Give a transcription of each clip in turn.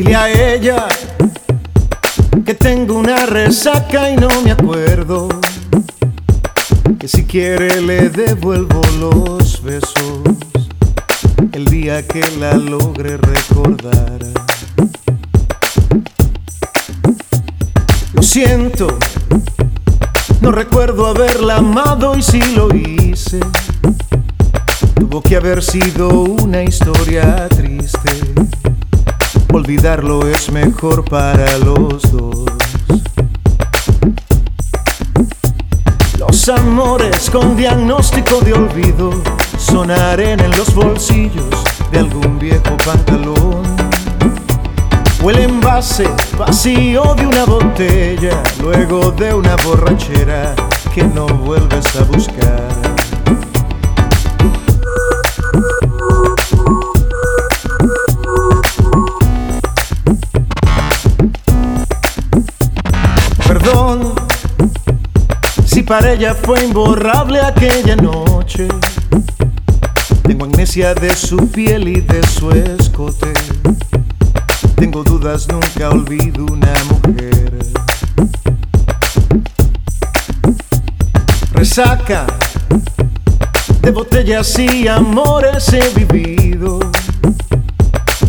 Dile a ella que tengo una resaca y no me acuerdo. Que si quiere le devuelvo los besos el día que la logre recordar. Lo siento, no recuerdo haberla amado y si lo hice, tuvo que haber sido una historia triste. Olvidarlo es mejor para los dos. Los amores con diagnóstico de olvido son arena en los bolsillos de algún viejo pantalón. O el envase vacío de una botella, luego de una borrachera que no vuelves a buscar. Si para ella fue imborrable aquella noche. Tengo amnesia de su piel y de su escote. Tengo dudas, nunca olvido una mujer. Resaca de botellas y amores he vivido.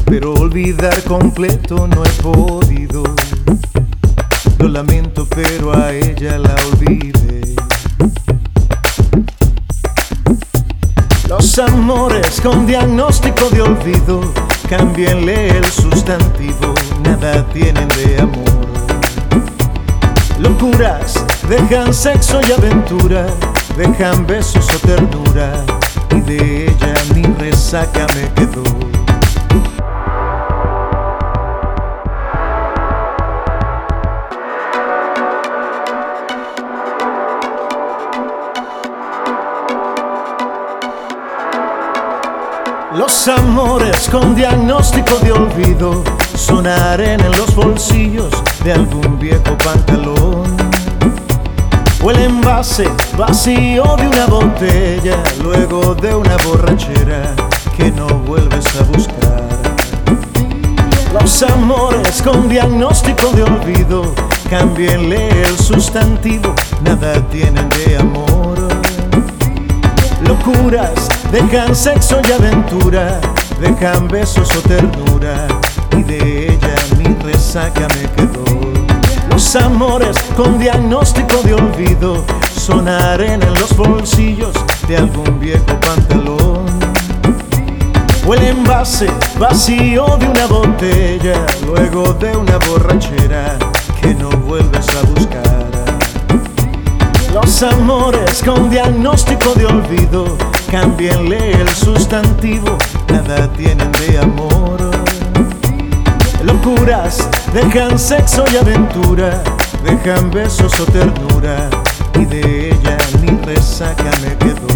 Pero olvidar completo no he podido. Lo lamento, pero a ella la olvidé. Los amores con diagnóstico de olvido, cámbienle el sustantivo, nada tienen de amor. Locuras dejan sexo y aventura, dejan besos o ternura, y de ella ni resaca me quedó. Los amores con diagnóstico de olvido son en los bolsillos de algún viejo pantalón. O el envase vacío de una botella, luego de una borrachera que no vuelves a buscar. Los amores con diagnóstico de olvido, cámbienle el sustantivo, nada tienen de amor. Locuras dejan sexo y aventura, dejan besos o ternura, y de ella ni resaca me quedó. Los amores con diagnóstico de olvido son arena en los bolsillos de algún viejo pantalón. O el envase vacío de una botella, luego de una borrachera que no vuelves a buscar. Los amores con diagnóstico de olvido, cámbienle el sustantivo, nada tienen de amor. Locuras dejan sexo y aventura, dejan besos o ternura, y de ella ni resaca me quedó.